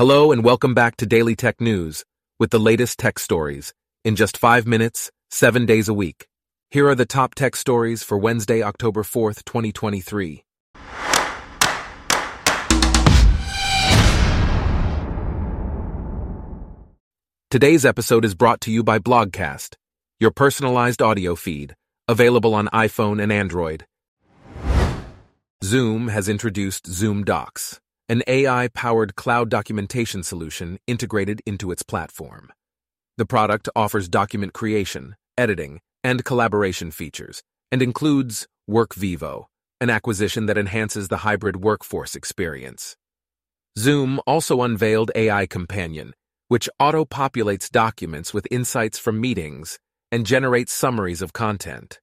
Hello and welcome back to Daily Tech News with the latest tech stories in just five minutes, seven days a week. Here are the top tech stories for Wednesday, October 4th, 2023. Today's episode is brought to you by Blogcast, your personalized audio feed, available on iPhone and Android. Zoom has introduced Zoom Docs, an AI powered cloud documentation solution integrated into its platform. The product offers document creation, editing, and collaboration features, and includes WorkVivo, an acquisition that enhances the hybrid workforce experience. Zoom also unveiled AI Companion, which auto populates documents with insights from meetings and generates summaries of content.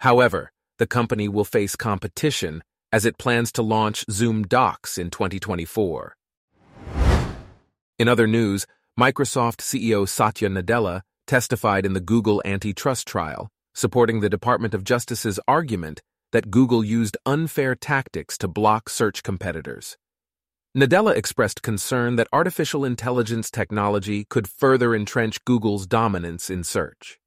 However, the company will face competition as it plans to launch Zoom Docs in 2024. In other news, Microsoft CEO Satya Nadella testified in the Google antitrust trial, supporting the Department of Justice's argument that Google used unfair tactics to block search competitors. Nadella expressed concern that artificial intelligence technology could further entrench Google's dominance in search.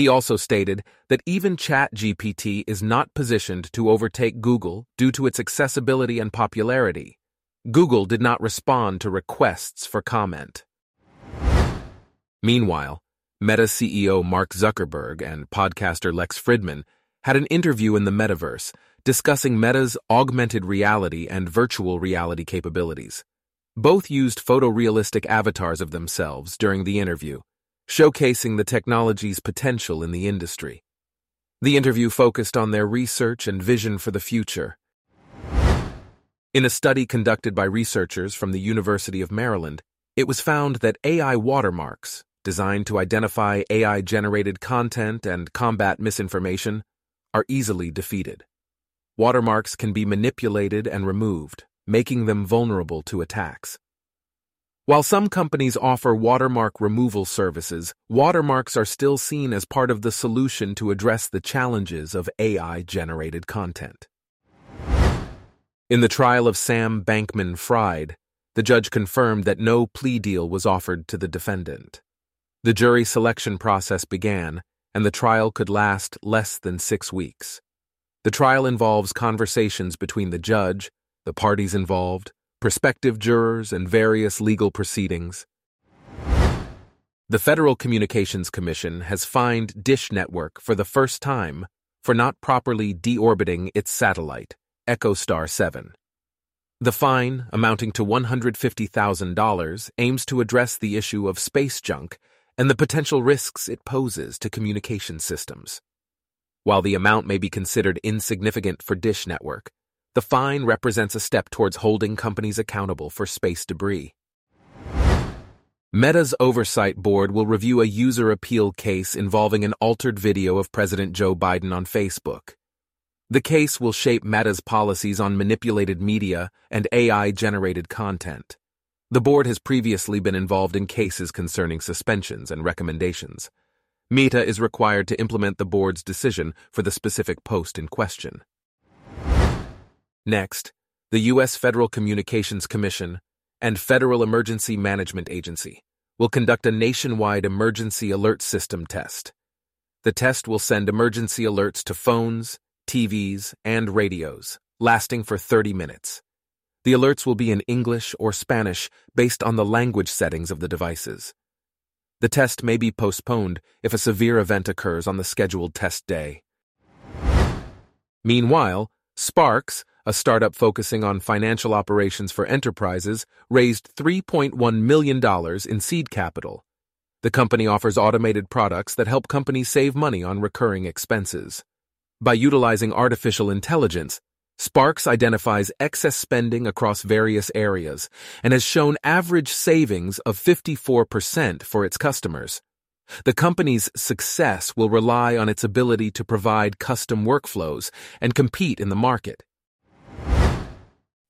He also stated that even ChatGPT is not positioned to overtake Google due to its accessibility and popularity. Google did not respond to requests for comment. Meanwhile, Meta CEO Mark Zuckerberg and podcaster Lex Fridman had an interview in the metaverse discussing Meta's augmented reality and virtual reality capabilities. Both used photorealistic avatars of themselves during the interview, showcasing the technology's potential in the industry. The interview focused on their research and vision for the future. In a study conducted by researchers from the University of Maryland, it was found that AI watermarks, designed to identify AI generated content and combat misinformation, are easily defeated. Watermarks can be manipulated and removed, making them vulnerable to attacks. While some companies offer watermark removal services, watermarks are still seen as part of the solution to address the challenges of AI generated content. In the trial of Sam Bankman Fried, the judge confirmed that no plea deal was offered to the defendant. The jury selection process began, and the trial could last less than six weeks. The trial involves conversations between the judge, the parties involved, prospective jurors, and various legal proceedings. The Federal Communications Commission has fined Dish Network for the first time for not properly deorbiting its satellite, EchoStar 7. The fine, amounting to $150,000, aims to address the issue of space junk and the potential risks it poses to communication systems. While the amount may be considered insignificant for Dish Network, the fine represents a step towards holding companies accountable for space debris. Meta's Oversight Board will review a user appeal case involving an altered video of President Joe Biden on Facebook. The case will shape Meta's policies on manipulated media and AI generated content. The board has previously been involved in cases concerning suspensions and recommendations. Meta is required to implement the board's decision for the specific post in question. Next, the U.S. Federal Communications Commission and Federal Emergency Management Agency will conduct a nationwide emergency alert system test. The test will send emergency alerts to phones, TVs, and radios, lasting for 30 minutes. The alerts will be in English or Spanish based on the language settings of the devices. The test may be postponed if a severe event occurs on the scheduled test day. Meanwhile, Sparx, a startup focusing on financial operations for enterprises, raised $3.1 million in seed capital. The company offers automated products that help companies save money on recurring expenses. By utilizing artificial intelligence, Sparx identifies excess spending across various areas and has shown average savings of 54% for its customers. The company's success will rely on its ability to provide custom workflows and compete in the market.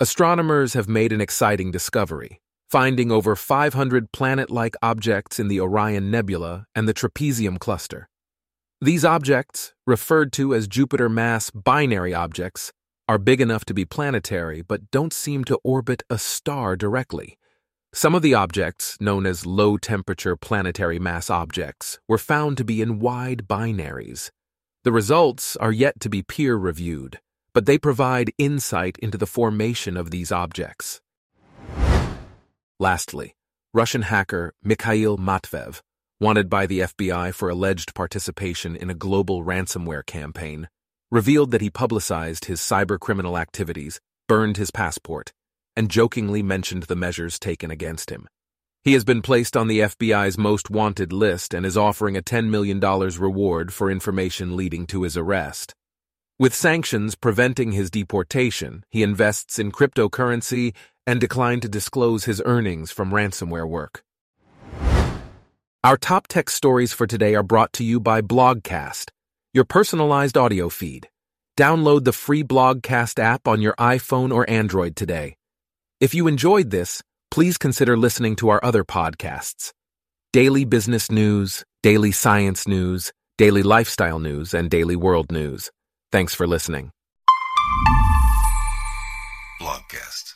Astronomers have made an exciting discovery, finding over 500 planet like objects in the Orion Nebula and the Trapezium Cluster. These objects, referred to as Jupiter mass binary objects, are big enough to be planetary but don't seem to orbit a star directly. Some of the objects, known as low temperature planetary mass objects, were found to be in wide binaries. The results are yet to be peer reviewed, but they provide insight into the formation of these objects. Lastly, Russian hacker Mikhail Matveev, wanted by the FBI for alleged participation in a global ransomware campaign, revealed that he publicized his cybercriminal activities, burned his passport, and jokingly mentioned the measures taken against him. He has been placed on the FBI's most wanted list and is offering a $10 million reward for information leading to his arrest. With sanctions preventing his deportation, he invests in cryptocurrency and declined to disclose his earnings from ransomware work. Our top tech stories for today are brought to you by Blogcast, your personalized audio feed. Download the free Blogcast app on your iPhone or Android today. If you enjoyed this, please consider listening to our other podcasts Daily Business News, Daily Science News, Daily Lifestyle News, and Daily World News. Thanks for listening. Blogcast.